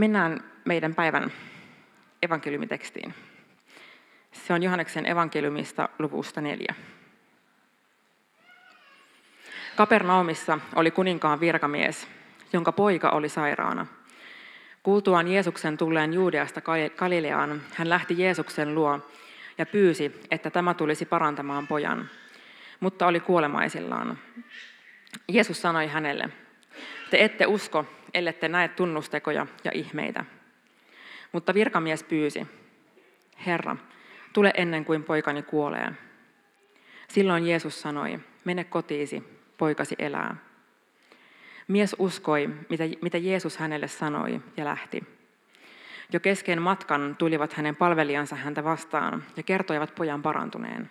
Mennään meidän päivän evankeliumitekstiin. Se on Johanneksen evankeliumista luvusta neljä. Kapernaumissa oli kuninkaan virkamies, jonka poika oli sairaana. Kuultuaan Jeesuksen tulleen Juudeasta Galileaan, hän lähti Jeesuksen luo ja pyysi, että tämä tulisi parantamaan pojan, mutta oli kuolemaisillaan. Jeesus sanoi hänelle, te ette usko, ellette näe tunnustekoja ja ihmeitä. Mutta virkamies pyysi, Herra, tule ennen kuin poikani kuolee. Silloin Jeesus sanoi, mene kotiisi, poikasi elää. Mies uskoi, mitä, mitä Jeesus hänelle sanoi, ja lähti. Jo kesken matkan tulivat hänen palvelijansa häntä vastaan ja kertoivat pojan parantuneen.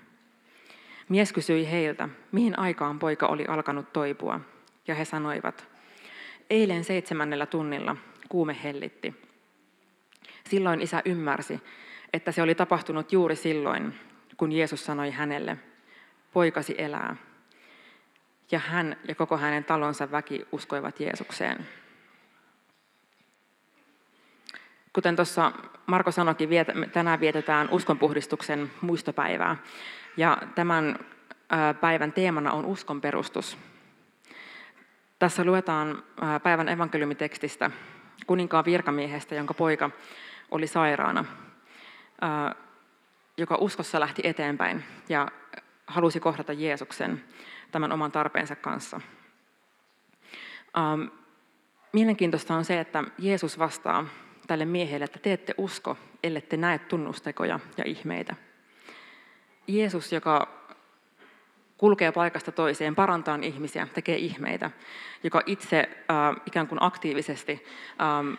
Mies kysyi heiltä, mihin aikaan poika oli alkanut toipua, ja he sanoivat, eilen seitsemännellä tunnilla kuume hellitti. Silloin isä ymmärsi, että se oli tapahtunut juuri silloin, kun Jeesus sanoi hänelle, poikasi elää. Ja hän ja koko hänen talonsa väki uskoivat Jeesukseen. Kuten tuossa Marko sanoikin, tänään vietetään uskonpuhdistuksen muistopäivää. Ja tämän päivän teemana on uskon perustus. Tässä luetaan päivän evankeliumitekstistä kuninkaan virkamiehestä, jonka poika oli sairaana, joka uskossa lähti eteenpäin ja halusi kohdata Jeesuksen tämän oman tarpeensa kanssa. Mielenkiintoista on se, että Jeesus vastaa tälle miehelle, että te ette usko, ellette näe tunnustekoja ja ihmeitä. Jeesus, joka kulkee paikasta toiseen, parantaa ihmisiä, tekee ihmeitä, joka itse äh, ikään kuin aktiivisesti ähm,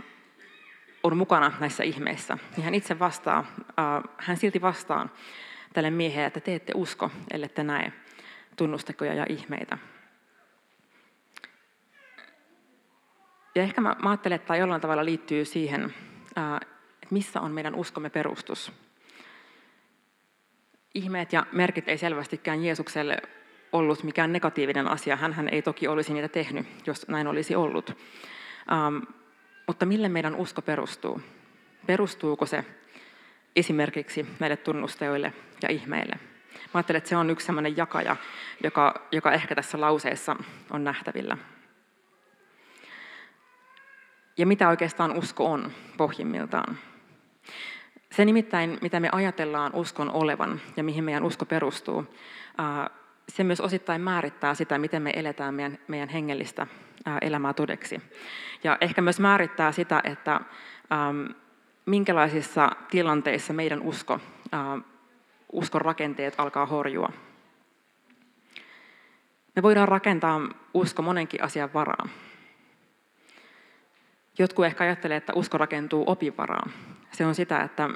on mukana näissä ihmeissä, niin hän itse vastaa, äh, hän silti vastaa tälle miehelle, että te ette usko, ellette näe tunnustekoja ja ihmeitä. Ja ehkä mä, mä ajattelen, että tämä jollain tavalla liittyy siihen, äh, että missä on meidän uskomme perustus. Ihmeet ja merkit ei selvästikään Jeesukselle ollut mikään negatiivinen asia. hän ei toki olisi niitä tehnyt, jos näin olisi ollut. Ähm, mutta mille meidän usko perustuu? Perustuuko se esimerkiksi näille tunnusteille ja ihmeille? Mä ajattelen, että se on yksi sellainen jakaja, joka, joka ehkä tässä lauseessa on nähtävillä. Ja mitä oikeastaan usko on pohjimmiltaan? Se nimittäin, mitä me ajatellaan uskon olevan ja mihin meidän usko perustuu, se myös osittain määrittää sitä, miten me eletään meidän, meidän hengellistä elämää todeksi. Ja ehkä myös määrittää sitä, että minkälaisissa tilanteissa meidän usko, uskon rakenteet alkaa horjua. Me voidaan rakentaa usko monenkin asian varaan. Jotkut ehkä ajattelee, että usko rakentuu opin varaan. Se on sitä, että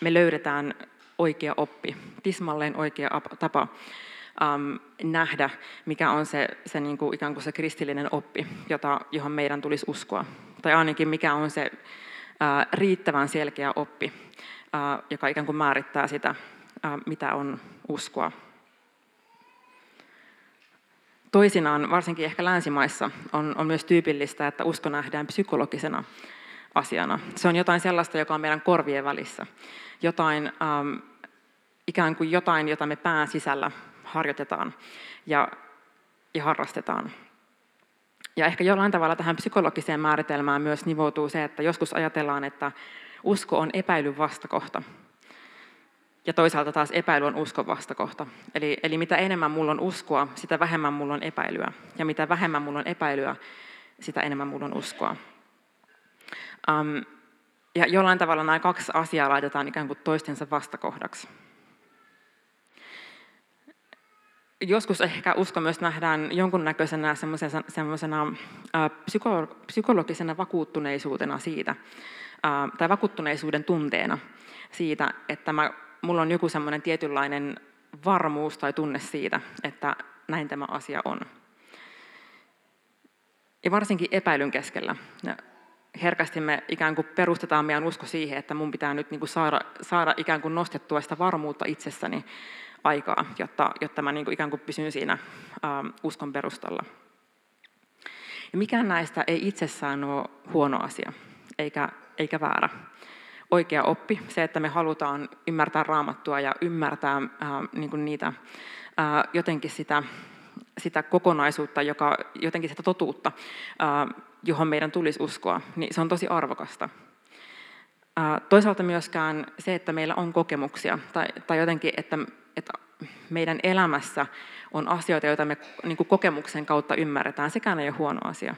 me löydetään oikea oppi, tismalleen oikea tapa um, nähdä, mikä on se, se niin kuin, ikään kuin se kristillinen oppi, jota, johon meidän tulisi uskoa. Tai ainakin mikä on se uh, riittävän selkeä oppi, uh, joka ikään kuin määrittää sitä, uh, mitä on uskoa. Toisinaan, varsinkin ehkä länsimaissa, on, on myös tyypillistä, että usko nähdään psykologisena asiana. Se on jotain sellaista, joka on meidän korvien välissä. Jotain, um, ikään kuin jotain, jota me pään sisällä harjoitetaan ja, ja harrastetaan. Ja ehkä jollain tavalla tähän psykologiseen määritelmään myös nivoutuu se, että joskus ajatellaan, että usko on epäilyn vastakohta. Ja toisaalta taas epäily on uskon vastakohta. Eli, eli mitä enemmän mulla on uskoa, sitä vähemmän mulla on epäilyä. Ja mitä vähemmän mulla on epäilyä, sitä enemmän mulla on uskoa. Um, ja jollain tavalla nämä kaksi asiaa laitetaan ikään kuin toistensa vastakohdaksi. joskus ehkä usko myös nähdään jonkunnäköisenä semmoisena, semmoisena psyko, psykologisena vakuuttuneisuutena siitä, tai vakuuttuneisuuden tunteena siitä, että mä, mulla on joku semmoinen tietynlainen varmuus tai tunne siitä, että näin tämä asia on. Ja varsinkin epäilyn keskellä. Herkästi me ikään kuin perustetaan meidän usko siihen, että mun pitää nyt niin kuin saada, saada ikään kuin nostettua sitä varmuutta itsessäni aikaa, jotta, jotta mä niin kuin ikään kuin pysyn siinä ähm, uskon perustalla. Ja mikään näistä ei itsessään ole huono asia. eikä, eikä väärä. Oikea oppi, se, että me halutaan ymmärtää raamattua ja ymmärtää ää, niin kuin niitä, ää, jotenkin sitä, sitä kokonaisuutta, joka, jotenkin sitä totuutta, johon meidän tulisi uskoa, niin se on tosi arvokasta. Toisaalta myöskään se, että meillä on kokemuksia, tai, tai jotenkin, että, että meidän elämässä on asioita, joita me niin kuin kokemuksen kautta ymmärretään, sekään ei ole huono asia.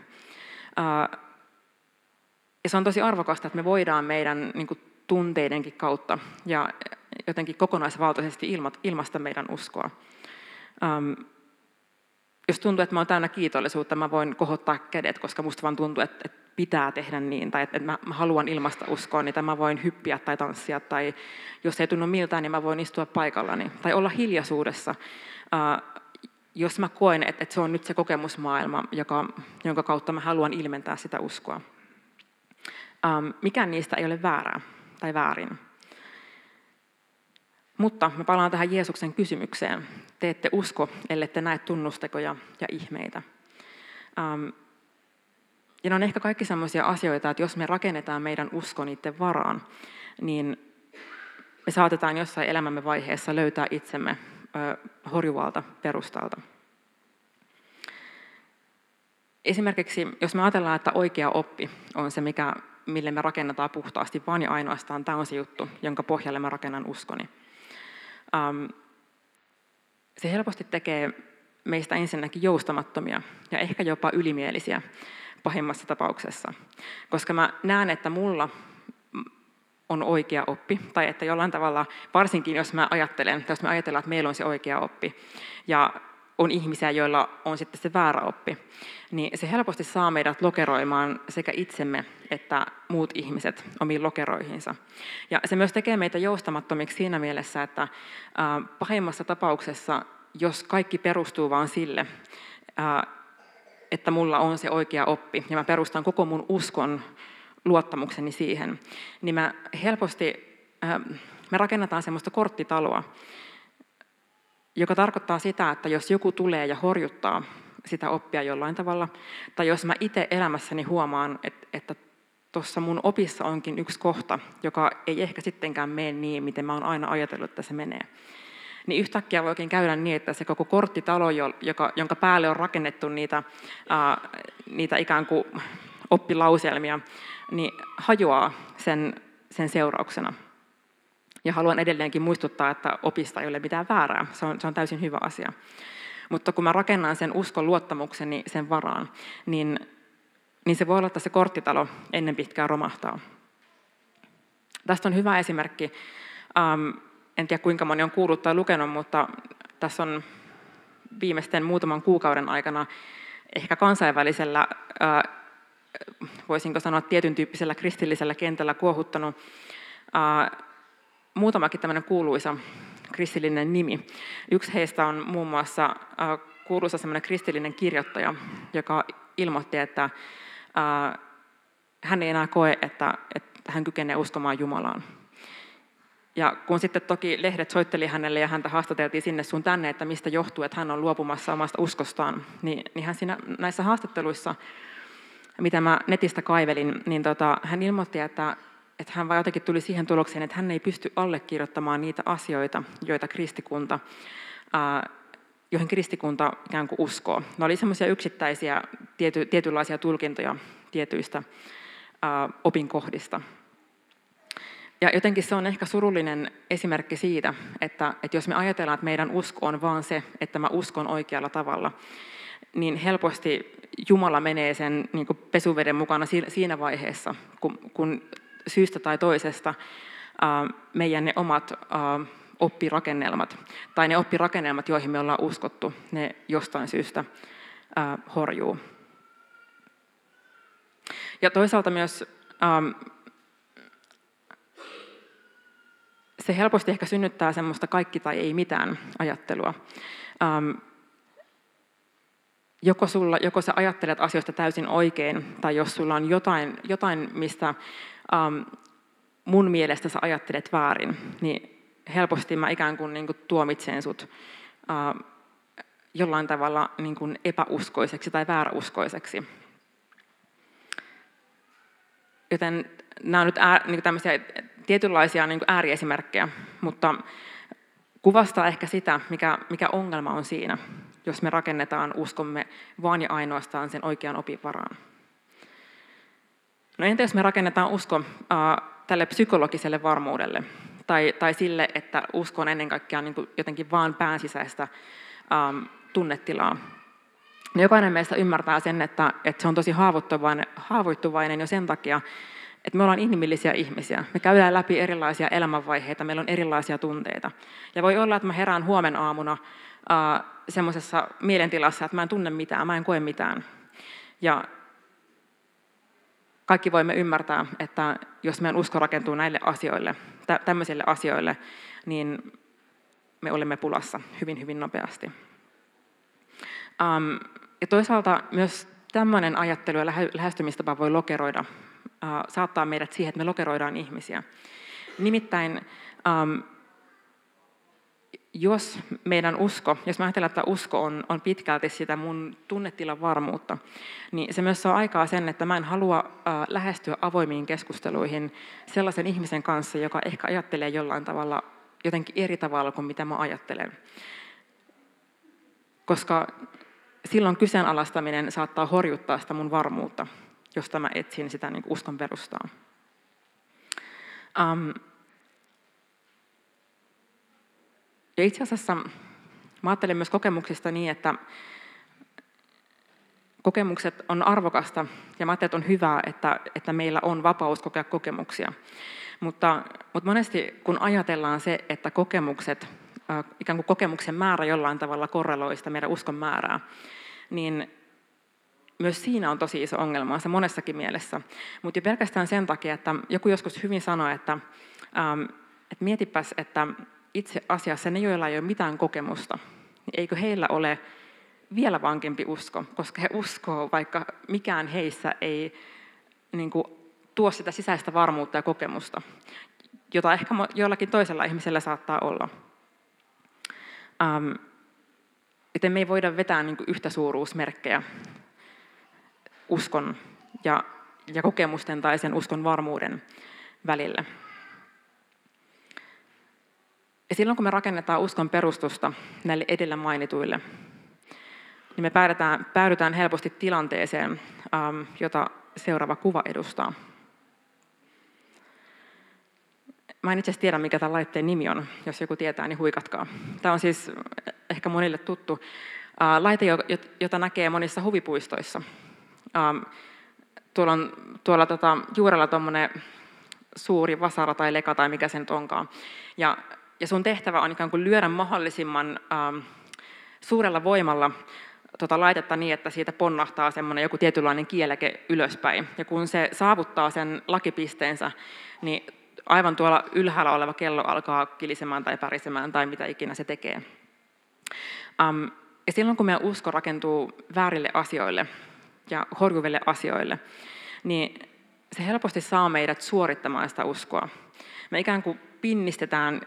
Ja se on tosi arvokasta, että me voidaan meidän niin kuin tunteidenkin kautta ja jotenkin kokonaisvaltaisesti ilmasta meidän uskoa. Jos tuntuu, että mä oon täynnä kiitollisuutta, mä voin kohottaa kädet, koska musta vaan tuntuu, että, että pitää tehdä niin, tai että, että mä, haluan ilmasta uskoa, niin mä voin hyppiä tai tanssia, tai jos ei tunnu miltään, niin mä voin istua paikallani, tai olla hiljaisuudessa, jos mä koen, että, että se on nyt se kokemusmaailma, joka, jonka kautta mä haluan ilmentää sitä uskoa. Um, mikään niistä ei ole väärää tai väärin. Mutta me palaan tähän Jeesuksen kysymykseen. Te ette usko, ellette näe tunnustekoja ja ihmeitä. Um, ja ne on ehkä kaikki sellaisia asioita, että jos me rakennetaan meidän usko niiden varaan, niin me saatetaan jossain elämämme vaiheessa löytää itsemme horjuvalta perustalta. Esimerkiksi jos me ajatellaan, että oikea oppi on se, mikä, mille me rakennetaan puhtaasti, vaan ja ainoastaan tämä on se juttu, jonka pohjalle mä rakennan uskoni. Um, se helposti tekee meistä ensinnäkin joustamattomia ja ehkä jopa ylimielisiä pahimmassa tapauksessa. Koska mä näen, että mulla on oikea oppi, tai että jollain tavalla, varsinkin jos mä ajattelen, jos me ajatellaan, että meillä on se oikea oppi, ja on ihmisiä, joilla on sitten se väärä oppi, niin se helposti saa meidät lokeroimaan sekä itsemme että muut ihmiset omiin lokeroihinsa. Ja se myös tekee meitä joustamattomiksi siinä mielessä, että pahimmassa tapauksessa, jos kaikki perustuu vain sille, että mulla on se oikea oppi, ja mä perustan koko mun uskon luottamukseni siihen, niin mä helposti, me rakennetaan semmoista korttitaloa, joka tarkoittaa sitä, että jos joku tulee ja horjuttaa sitä oppia jollain tavalla, tai jos mä itse elämässäni huomaan, että tuossa mun opissa onkin yksi kohta, joka ei ehkä sittenkään mene niin, miten mä oon aina ajatellut, että se menee, niin yhtäkkiä voikin käydä niin, että se koko korttitalo, joka, jonka päälle on rakennettu niitä, ää, niitä ikään kuin oppilauselmia, niin hajoaa sen, sen seurauksena. Ja haluan edelleenkin muistuttaa, että opista ei ole mitään väärää. Se on, se on täysin hyvä asia. Mutta kun mä rakennan sen uskon luottamukseni sen varaan, niin, niin se voi olla, että se korttitalo ennen pitkää romahtaa. Tästä on hyvä esimerkki. Ähm, en tiedä kuinka moni on kuullut tai lukenut, mutta tässä on viimeisten muutaman kuukauden aikana ehkä kansainvälisellä, äh, voisinko sanoa tietyn tyyppisellä kristillisellä kentällä kuohuttanut äh, muutamakin tämmöinen kuuluisa kristillinen nimi. Yksi heistä on muun muassa äh, kuuluisa semmoinen kristillinen kirjoittaja, joka ilmoitti, että äh, hän ei enää koe, että, että hän kykenee uskomaan Jumalaan. Ja kun sitten toki lehdet soitteli hänelle ja häntä haastateltiin sinne sun tänne, että mistä johtuu, että hän on luopumassa omasta uskostaan, niin, niin hän siinä, näissä haastatteluissa, mitä mä netistä kaivelin, niin tota, hän ilmoitti, että että hän vaan jotenkin tuli siihen tulokseen, että hän ei pysty allekirjoittamaan niitä asioita, joita kristikunta, joihin kristikunta ikään kuin uskoo. Ne oli semmoisia yksittäisiä tiety, tietynlaisia tulkintoja tietyistä opinkohdista. Ja jotenkin se on ehkä surullinen esimerkki siitä, että, että jos me ajatellaan, että meidän usko on vaan se, että mä uskon oikealla tavalla, niin helposti Jumala menee sen niin pesuveden mukana siinä vaiheessa, kun, kun syystä tai toisesta meidän ne omat oppirakennelmat, tai ne oppirakennelmat, joihin me ollaan uskottu, ne jostain syystä horjuu. Ja toisaalta myös se helposti ehkä synnyttää semmoista kaikki tai ei mitään ajattelua. Joko, sulla, joko sä ajattelet asioista täysin oikein, tai jos sulla on jotain, jotain mistä um, mun mielestä sä ajattelet väärin, niin helposti mä ikään kuin, niin kuin tuomitsen sut uh, jollain tavalla niin kuin epäuskoiseksi tai vääräuskoiseksi. joten nämä on nyt ää, niin tämmöisiä tietynlaisia niin ääriesimerkkejä, mutta kuvastaa ehkä sitä, mikä, mikä ongelma on siinä, jos me rakennetaan uskomme vain ja ainoastaan sen oikean opin varaan. No entä jos me rakennetaan usko äh, tälle psykologiselle varmuudelle, tai, tai sille, että usko on ennen kaikkea niin kuin jotenkin vaan päänsisäistä ähm, tunnetilaa. No jokainen meistä ymmärtää sen, että, että se on tosi haavoittuvainen, haavoittuvainen jo sen takia, että me ollaan inhimillisiä ihmisiä. Me käydään läpi erilaisia elämänvaiheita, meillä on erilaisia tunteita. Ja voi olla, että mä herään huomen aamuna äh, semmoisessa mielentilassa, että mä en tunne mitään, mä en koe mitään. Ja kaikki voimme ymmärtää, että jos meidän usko rakentuu näille asioille, tämmöisille asioille, niin me olemme pulassa hyvin, hyvin nopeasti. Um, ja toisaalta myös tämmöinen ajattelu ja lähestymistapa voi lokeroida, uh, saattaa meidät siihen, että me lokeroidaan ihmisiä. Nimittäin um, jos meidän usko, jos mä ajattelen, että usko on, on pitkälti sitä mun tunnetilan varmuutta, niin se myös saa aikaa sen, että mä en halua äh, lähestyä avoimiin keskusteluihin sellaisen ihmisen kanssa, joka ehkä ajattelee jollain tavalla jotenkin eri tavalla kuin mitä mä ajattelen. Koska silloin kyseenalaistaminen saattaa horjuttaa sitä mun varmuutta, josta mä etsin sitä niin uskon perustaa. Um, Ja itse asiassa mä ajattelen myös kokemuksista niin, että kokemukset on arvokasta ja mä ajattelen, että on hyvä, että, että meillä on vapaus kokea kokemuksia. Mutta, mutta monesti kun ajatellaan se, että kokemukset, ikään kuin kokemuksen määrä jollain tavalla korreloi sitä meidän uskon määrää, niin myös siinä on tosi iso ongelma, se monessakin mielessä. Mutta pelkästään sen takia, että joku joskus hyvin sanoi, että, että mietipäs, että itse asiassa ne, joilla ei ole mitään kokemusta, niin eikö heillä ole vielä vankempi usko, koska he uskoo, vaikka mikään heissä ei niin kuin, tuo sitä sisäistä varmuutta ja kokemusta, jota ehkä jollakin toisella ihmisellä saattaa olla. Ähm, joten me ei voida vetää niin kuin, yhtä suuruusmerkkejä uskon ja, ja kokemusten tai sen uskon varmuuden välillä. Ja silloin kun me rakennetaan uskon perustusta näille edellä mainituille, niin me päädytään, päädytään helposti tilanteeseen, ähm, jota seuraava kuva edustaa. Mä en itse asiassa tiedä, mikä tämän laitteen nimi on. Jos joku tietää, niin huikatkaa. Tämä on siis ehkä monille tuttu äh, laite, jota näkee monissa huvipuistoissa. Ähm, tuolla on tuolla tota, juurella tuommoinen suuri vasara tai leka tai mikä se nyt onkaan. Ja ja sun tehtävä on ikään kuin lyödä mahdollisimman ähm, suurella voimalla tota laitetta niin, että siitä ponnahtaa semmoinen joku tietynlainen kieleke ylöspäin. Ja kun se saavuttaa sen lakipisteensä, niin aivan tuolla ylhäällä oleva kello alkaa kilisemään tai pärisemään tai mitä ikinä se tekee. Um, ja silloin kun meidän usko rakentuu väärille asioille ja horjuville asioille, niin se helposti saa meidät suorittamaan sitä uskoa. Me ikään kuin pinnistetään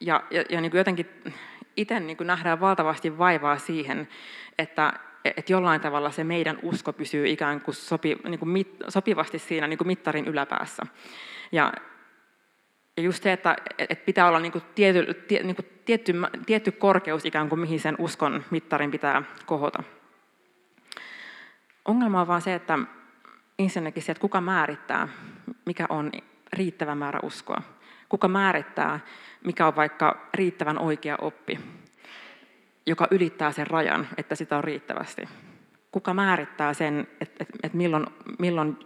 ja, ja, ja niin kuin jotenkin itse niin kuin nähdään valtavasti vaivaa siihen, että, että jollain tavalla se meidän usko pysyy ikään kuin, sopi, niin kuin mit, sopivasti siinä niin kuin mittarin yläpäässä. Ja, ja just se, että, että pitää olla niin kuin tiety, tie, niin kuin tietty, tietty korkeus ikään kuin mihin sen uskon mittarin pitää kohota. Ongelma on vaan se, että ensinnäkin se, että kuka määrittää, mikä on riittävä määrä uskoa. Kuka määrittää, mikä on vaikka riittävän oikea oppi, joka ylittää sen rajan, että sitä on riittävästi. Kuka määrittää sen, että, että, että milloin, milloin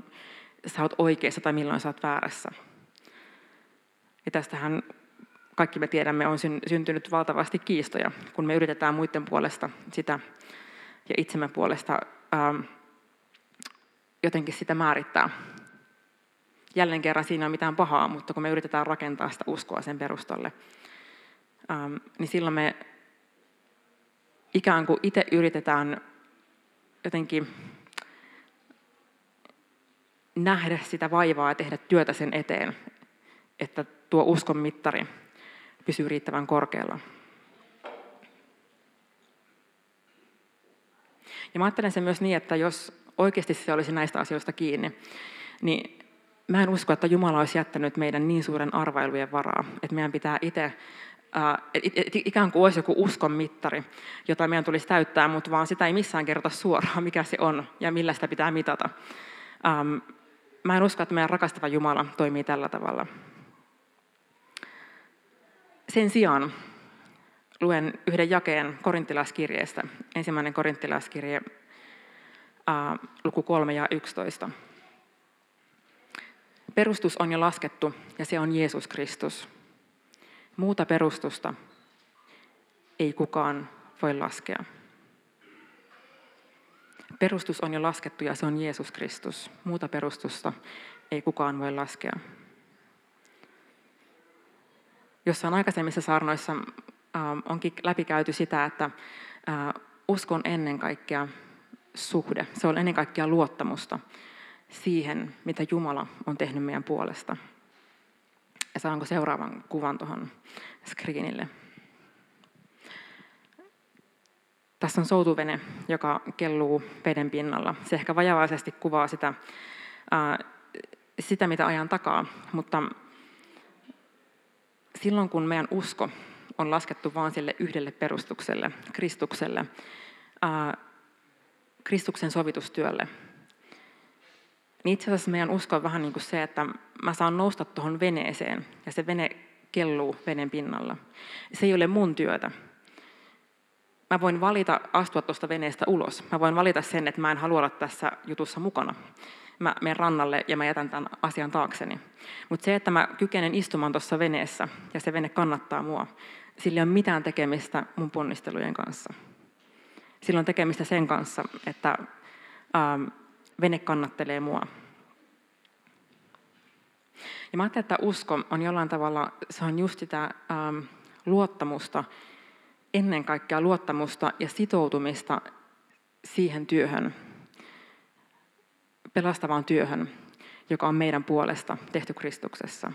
sä oot oikeassa tai milloin sä oot väärässä. Ja tästähän kaikki me tiedämme, on syntynyt valtavasti kiistoja, kun me yritetään muiden puolesta sitä ja itsemme puolesta ähm, jotenkin sitä määrittää jälleen kerran siinä on mitään pahaa, mutta kun me yritetään rakentaa sitä uskoa sen perustalle, ähm, niin silloin me ikään kuin itse yritetään jotenkin nähdä sitä vaivaa ja tehdä työtä sen eteen, että tuo uskon mittari pysyy riittävän korkealla. Ja mä ajattelen sen myös niin, että jos oikeasti se olisi näistä asioista kiinni, niin mä en usko, että Jumala olisi jättänyt meidän niin suuren arvailujen varaa, että meidän pitää itse ikään kuin olisi joku uskon mittari, jota meidän tulisi täyttää, mutta vaan sitä ei missään kerrota suoraan, mikä se on ja millä sitä pitää mitata. Mä en usko, että meidän rakastava Jumala toimii tällä tavalla. Sen sijaan luen yhden jakeen korintilaiskirjeestä. Ensimmäinen korintilaiskirje, luku 3 ja 11. Perustus on jo laskettu ja se on Jeesus Kristus. Muuta perustusta ei kukaan voi laskea. Perustus on jo laskettu ja se on Jeesus Kristus. Muuta perustusta ei kukaan voi laskea. Jossain aikaisemmissa saarnoissa ähm, onkin läpikäyty sitä, että äh, uskon ennen kaikkea suhde. Se on ennen kaikkea luottamusta siihen, mitä Jumala on tehnyt meidän puolesta. Ja saanko seuraavan kuvan tuohon screenille? Tässä on soutuvene, joka kelluu veden pinnalla. Se ehkä vajavaisesti kuvaa sitä, ää, sitä, mitä ajan takaa, mutta silloin kun meidän usko on laskettu vain sille yhdelle perustukselle, Kristukselle, ää, Kristuksen sovitustyölle, niin itse asiassa meidän usko on vähän niin kuin se, että mä saan nousta tuohon veneeseen ja se vene kelluu veden pinnalla. Se ei ole mun työtä. Mä voin valita astua tuosta veneestä ulos. Mä voin valita sen, että mä en halua olla tässä jutussa mukana. Mä menen rannalle ja mä jätän tämän asian taakseni. Mutta se, että mä kykenen istumaan tuossa veneessä ja se vene kannattaa mua, sillä ei ole mitään tekemistä mun ponnistelujen kanssa. Sillä on tekemistä sen kanssa, että ähm, vene kannattelee mua. Ja mä ajattelen, että usko on jollain tavalla, se on just sitä ähm, luottamusta, ennen kaikkea luottamusta ja sitoutumista siihen työhön, pelastavaan työhön, joka on meidän puolesta tehty Kristuksessa.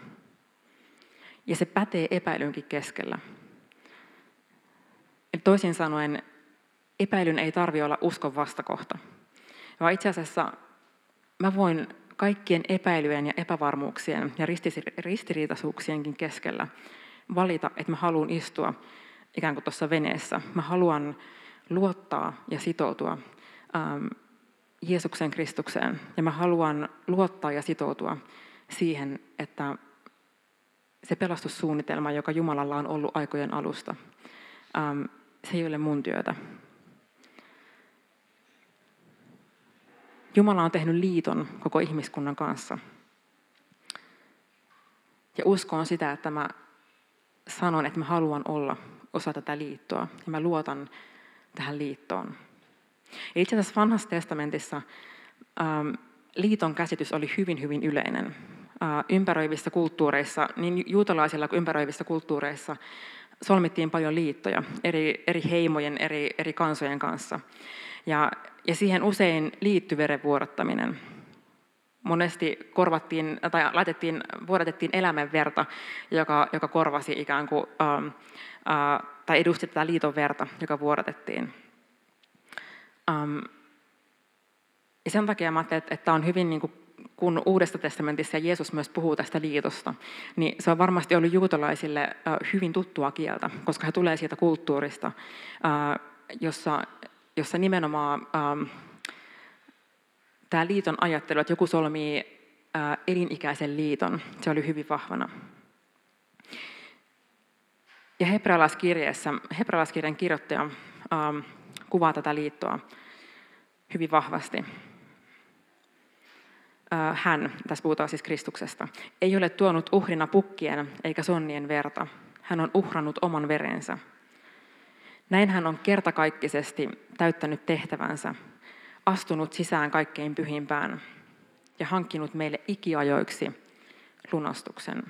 Ja se pätee epäilynkin keskellä. Eli toisin sanoen, epäilyn ei tarvitse olla uskon vastakohta, vaan itse asiassa mä voin kaikkien epäilyjen ja epävarmuuksien ja ristiriitaisuuksienkin keskellä valita, että mä haluan istua ikään kuin tuossa veneessä. Mä haluan luottaa ja sitoutua ähm, Jeesuksen Kristukseen. Ja mä haluan luottaa ja sitoutua siihen, että se pelastussuunnitelma, joka Jumalalla on ollut aikojen alusta, ähm, se ei ole mun työtä. Jumala on tehnyt liiton koko ihmiskunnan kanssa. Ja usko on sitä, että mä sanon, että mä haluan olla osa tätä liittoa ja mä luotan tähän liittoon. Ja itse asiassa vanhassa testamentissa ähm, liiton käsitys oli hyvin, hyvin yleinen. Äh, ympäröivissä kulttuureissa, niin juutalaisilla kuin ympäröivissä kulttuureissa, solmittiin paljon liittoja eri, eri heimojen, eri, eri kansojen kanssa. Ja, ja siihen usein liittyi verenvuodattaminen. Monesti korvattiin, tai laitettiin, vuodatettiin elämänverta, joka, joka korvasi ikään kuin, ähm, äh, tai edusti tätä liiton verta, joka vuodatettiin. Ähm, ja sen takia mä ajattelin, että tämä on hyvin niin kuin, kun Uudessa testamentissa Jeesus myös puhuu tästä liitosta, niin se on varmasti ollut juutalaisille äh, hyvin tuttua kieltä, koska he tulee siitä kulttuurista, äh, jossa, jossa nimenomaan ähm, tämä liiton ajattelu, että joku solmii äh, elinikäisen liiton, se oli hyvin vahvana. Ja hebrealaiskirjeessä, hebrealaiskirjan kirjoittaja ähm, kuvaa tätä liittoa hyvin vahvasti. Äh, hän, tässä puhutaan siis Kristuksesta, ei ole tuonut uhrina pukkien eikä sonnien verta. Hän on uhrannut oman verensä. Näin hän on kertakaikkisesti täyttänyt tehtävänsä, astunut sisään kaikkein pyhimpään ja hankkinut meille ikiajoiksi lunastuksen.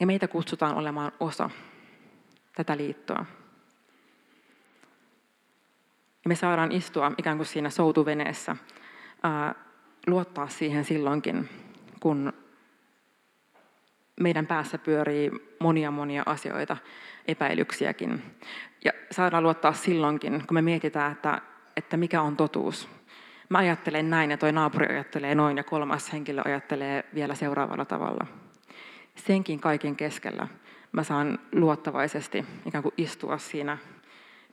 Ja meitä kutsutaan olemaan osa tätä liittoa. Ja me saadaan istua ikään kuin siinä soutuveneessä, ää, luottaa siihen silloinkin, kun meidän päässä pyörii monia monia asioita, epäilyksiäkin. Ja saadaan luottaa silloinkin, kun me mietitään, että, että mikä on totuus. mä ajattelen näin ja toi naapuri ajattelee noin ja kolmas henkilö ajattelee vielä seuraavalla tavalla. Senkin kaiken keskellä mä saan luottavaisesti ikään kuin istua siinä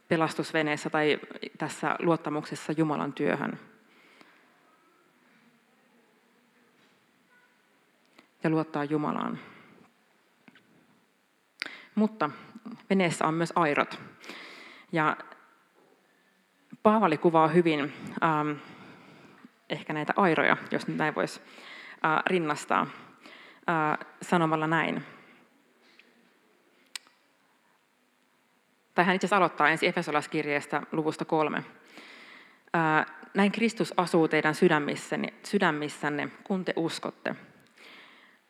pelastusveneessä tai tässä luottamuksessa Jumalan työhön. Ja luottaa Jumalaan. Mutta veneessä on myös airot. Ja Paavali kuvaa hyvin ähm, ehkä näitä airoja, jos näin voisi äh, rinnastaa, äh, sanomalla näin. Tai hän itse asiassa aloittaa ensin Efesolaskirjeestä luvusta kolme. Äh, näin Kristus asuu teidän sydämissänne, sydämissänne, kun te uskotte.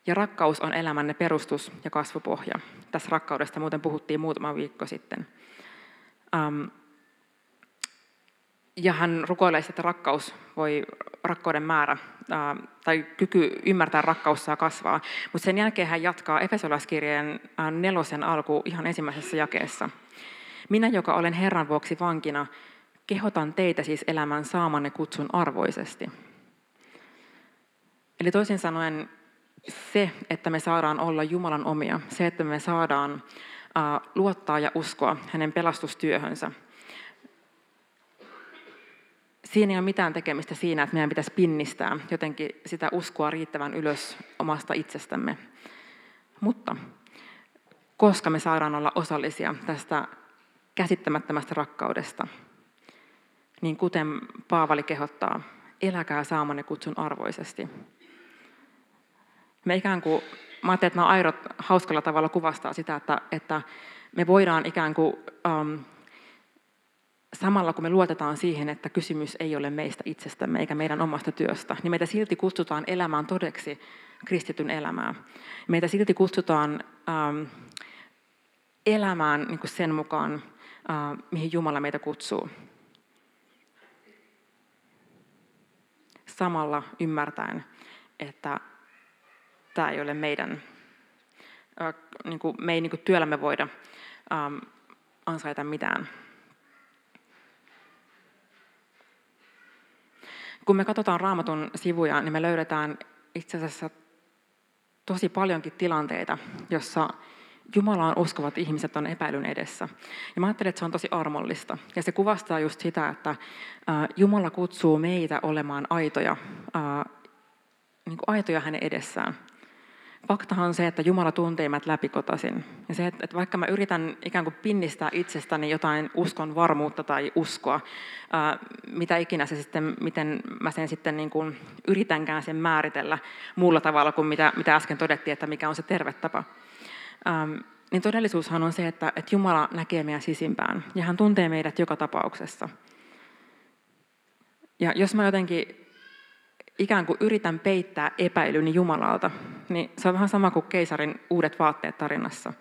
Ja rakkaus on elämänne perustus ja kasvupohja. Tässä rakkaudesta muuten puhuttiin muutama viikko sitten. Ähm, ja hän rukoilee, että rakkaus voi, rakkauden määrä ää, tai kyky ymmärtää rakkaus saa kasvaa. Mutta sen jälkeen hän jatkaa Efesolaskirjeen nelosen alku ihan ensimmäisessä jakeessa. Minä, joka olen Herran vuoksi vankina, kehotan teitä siis elämään saamanne kutsun arvoisesti. Eli toisin sanoen se, että me saadaan olla Jumalan omia, se, että me saadaan luottaa ja uskoa hänen pelastustyöhönsä – siinä ei ole mitään tekemistä siinä, että meidän pitäisi pinnistää jotenkin sitä uskoa riittävän ylös omasta itsestämme. Mutta koska me saadaan olla osallisia tästä käsittämättömästä rakkaudesta, niin kuten Paavali kehottaa, eläkää saamanne kutsun arvoisesti. Me ikään kuin, mä ajattelin, että nämä airot hauskalla tavalla kuvastaa sitä, että, että me voidaan ikään kuin um, samalla kun me luotetaan siihen, että kysymys ei ole meistä itsestämme eikä meidän omasta työstä, niin meitä silti kutsutaan elämään todeksi kristityn elämää. Meitä silti kutsutaan ähm, elämään niin kuin sen mukaan, äh, mihin Jumala meitä kutsuu. Samalla ymmärtäen, että tämä ei ole meidän, äh, niin kuin, me ei niin kuin työllämme voida ähm, ansaita mitään Kun me katsotaan raamatun sivuja, niin me löydetään itse asiassa tosi paljonkin tilanteita, jossa Jumalaan uskovat ihmiset on epäilyn edessä. Ja mä ajattelen, että se on tosi armollista. Ja se kuvastaa just sitä, että Jumala kutsuu meitä olemaan aitoja, niin kuin aitoja hänen edessään faktahan on se, että Jumala tuntee meidät läpikotaisin. Ja se, että vaikka mä yritän ikään kuin pinnistää itsestäni jotain uskon varmuutta tai uskoa, mitä ikinä se sitten, miten mä sen sitten niin kuin yritänkään sen määritellä muulla tavalla kuin mitä, mitä äsken todettiin, että mikä on se terve tapa. niin todellisuushan on se, että, että Jumala näkee meidän sisimpään ja hän tuntee meidät joka tapauksessa. Ja jos mä jotenkin ikään kuin yritän peittää epäilyni Jumalalta, niin se on vähän sama kuin keisarin uudet vaatteet tarinassa.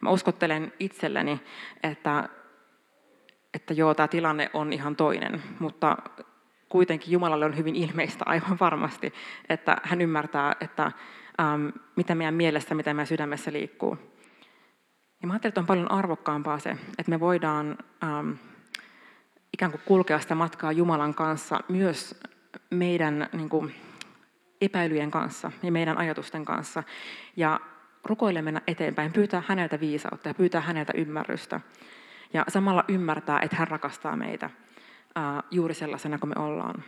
Mä uskottelen itselleni, että, että joo, tämä tilanne on ihan toinen, mutta kuitenkin Jumalalle on hyvin ilmeistä aivan varmasti, että hän ymmärtää, että ähm, mitä meidän mielessä, mitä meidän sydämessä liikkuu. Ja mä ajattelen, että on paljon arvokkaampaa se, että me voidaan ähm, ikään kuin kulkea sitä matkaa Jumalan kanssa myös meidän niin kuin, epäilyjen kanssa ja meidän ajatusten kanssa. Ja rukoille mennä eteenpäin, pyytää häneltä viisautta ja pyytää häneltä ymmärrystä. Ja samalla ymmärtää, että hän rakastaa meitä ää, juuri sellaisena kuin me ollaan.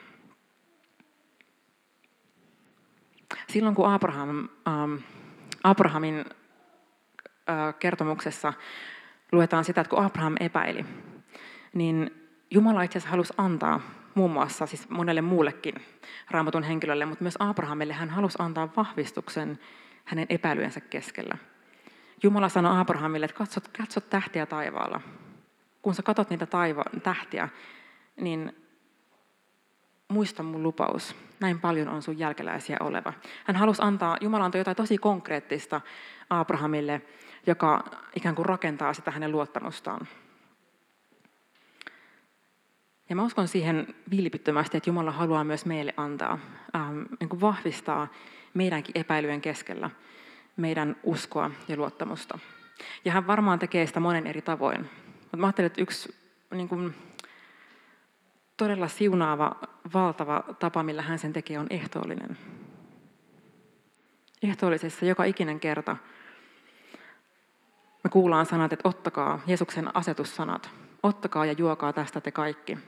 Silloin kun Abraham, Abrahamin kertomuksessa luetaan sitä, että kun Abraham epäili, niin Jumala itse asiassa halusi antaa muun muassa siis monelle muullekin raamatun henkilölle, mutta myös Abrahamille hän halusi antaa vahvistuksen hänen epäilyensä keskellä. Jumala sanoi Abrahamille, että katso, katso tähtiä taivaalla. Kun sä katsot niitä taiva, tähtiä, niin muista mun lupaus. Näin paljon on sun jälkeläisiä oleva. Hän halusi antaa, Jumala antoi jotain tosi konkreettista Abrahamille, joka ikään kuin rakentaa sitä hänen luottamustaan. Ja mä uskon siihen vilpittömästi, että Jumala haluaa myös meille antaa, ähm, niin kuin vahvistaa meidänkin epäilyjen keskellä meidän uskoa ja luottamusta. Ja hän varmaan tekee sitä monen eri tavoin. Mutta mä ajattelen, että yksi niin kuin, todella siunaava, valtava tapa, millä hän sen tekee, on ehtoollinen. Ehtoollisessa joka ikinen kerta me kuullaan sanat, että ottakaa, Jeesuksen asetussanat, ottakaa ja juokaa tästä te kaikki.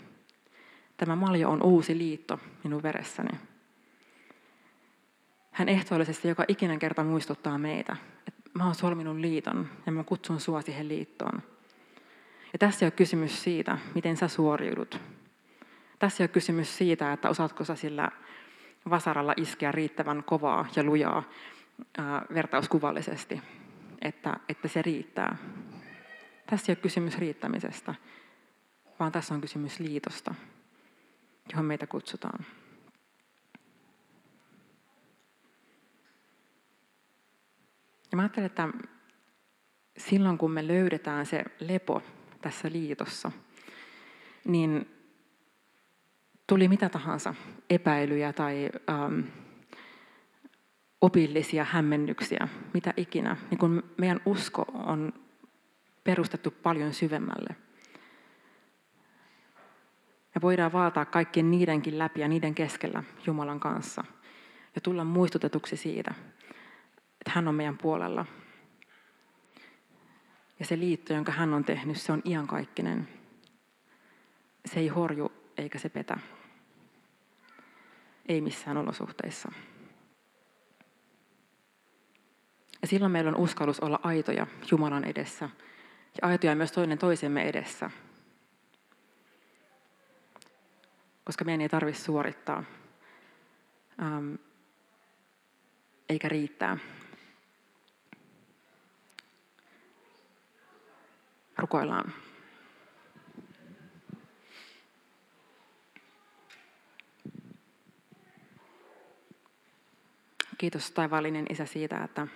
Tämä maljo on uusi liitto minun veressäni. Hän ehtoollisesti joka ikinen kerta muistuttaa meitä, että mä oon solminut liiton ja mä kutsun sua siihen liittoon. Ja tässä ei ole kysymys siitä, miten sä suoriudut. Tässä ei ole kysymys siitä, että osaatko sä sillä vasaralla iskeä riittävän kovaa ja lujaa ää, vertauskuvallisesti, että, että se riittää. Tässä ei ole kysymys riittämisestä, vaan tässä on kysymys liitosta, johon meitä kutsutaan. Ja mä ajattelen, että silloin kun me löydetään se lepo tässä liitossa, niin tuli mitä tahansa epäilyjä tai ähm, opillisia hämmennyksiä, mitä ikinä, niin kun meidän usko on perustettu paljon syvemmälle. Me voidaan vaataa kaikkien niidenkin läpi ja niiden keskellä Jumalan kanssa ja tulla muistutetuksi siitä, että hän on meidän puolella. Ja se liitto, jonka hän on tehnyt, se on iankaikkinen. Se ei horju eikä se petä. Ei missään olosuhteissa. Ja silloin meillä on uskallus olla aitoja Jumalan edessä ja aitoja myös toinen toisemme edessä. Koska meidän ei tarvitse suorittaa ähm, eikä riittää. Rukoillaan. Kiitos taivaallinen Isä siitä, että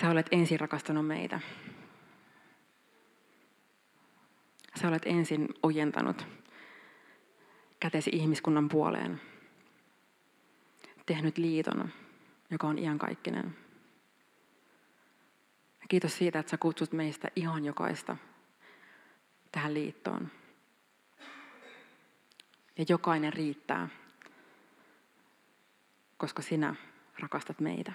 sä olet ensin rakastanut meitä. Sä olet ensin ojentanut kätesi ihmiskunnan puoleen. Tehnyt liiton, joka on iankaikkinen. Kiitos siitä, että sä kutsut meistä ihan jokaista tähän liittoon. Ja jokainen riittää, koska sinä rakastat meitä.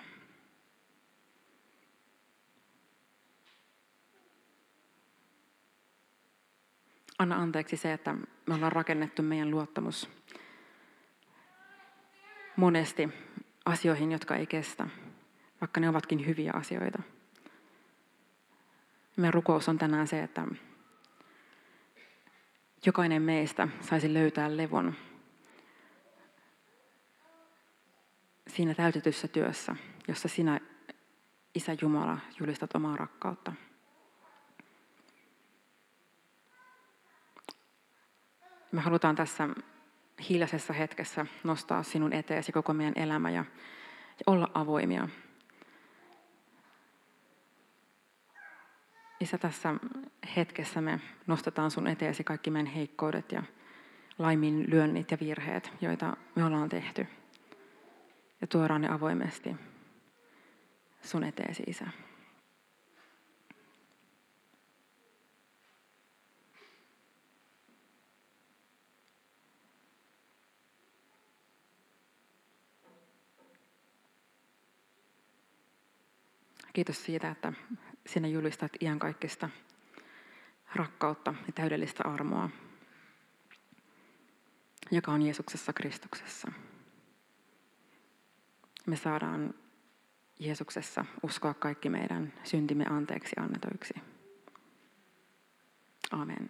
Anna anteeksi se, että me ollaan rakennettu meidän luottamus monesti asioihin, jotka ei kestä, vaikka ne ovatkin hyviä asioita. Meidän rukous on tänään se, että jokainen meistä saisi löytää levon siinä täytetyssä työssä, jossa sinä, Isä Jumala, julistat omaa rakkautta. Me halutaan tässä hiljaisessa hetkessä nostaa sinun eteesi koko meidän elämä ja, ja olla avoimia. Isä, tässä hetkessä me nostetaan sun eteesi kaikki meidän heikkoudet ja laiminlyönnit ja virheet, joita me ollaan tehty. Ja tuodaan ne avoimesti sun eteesi, Isä. Kiitos siitä, että sinä julistat iankaikkista rakkautta ja täydellistä armoa, joka on Jeesuksessa Kristuksessa. Me saadaan Jeesuksessa uskoa kaikki meidän syntimme anteeksi annetuiksi. Amen.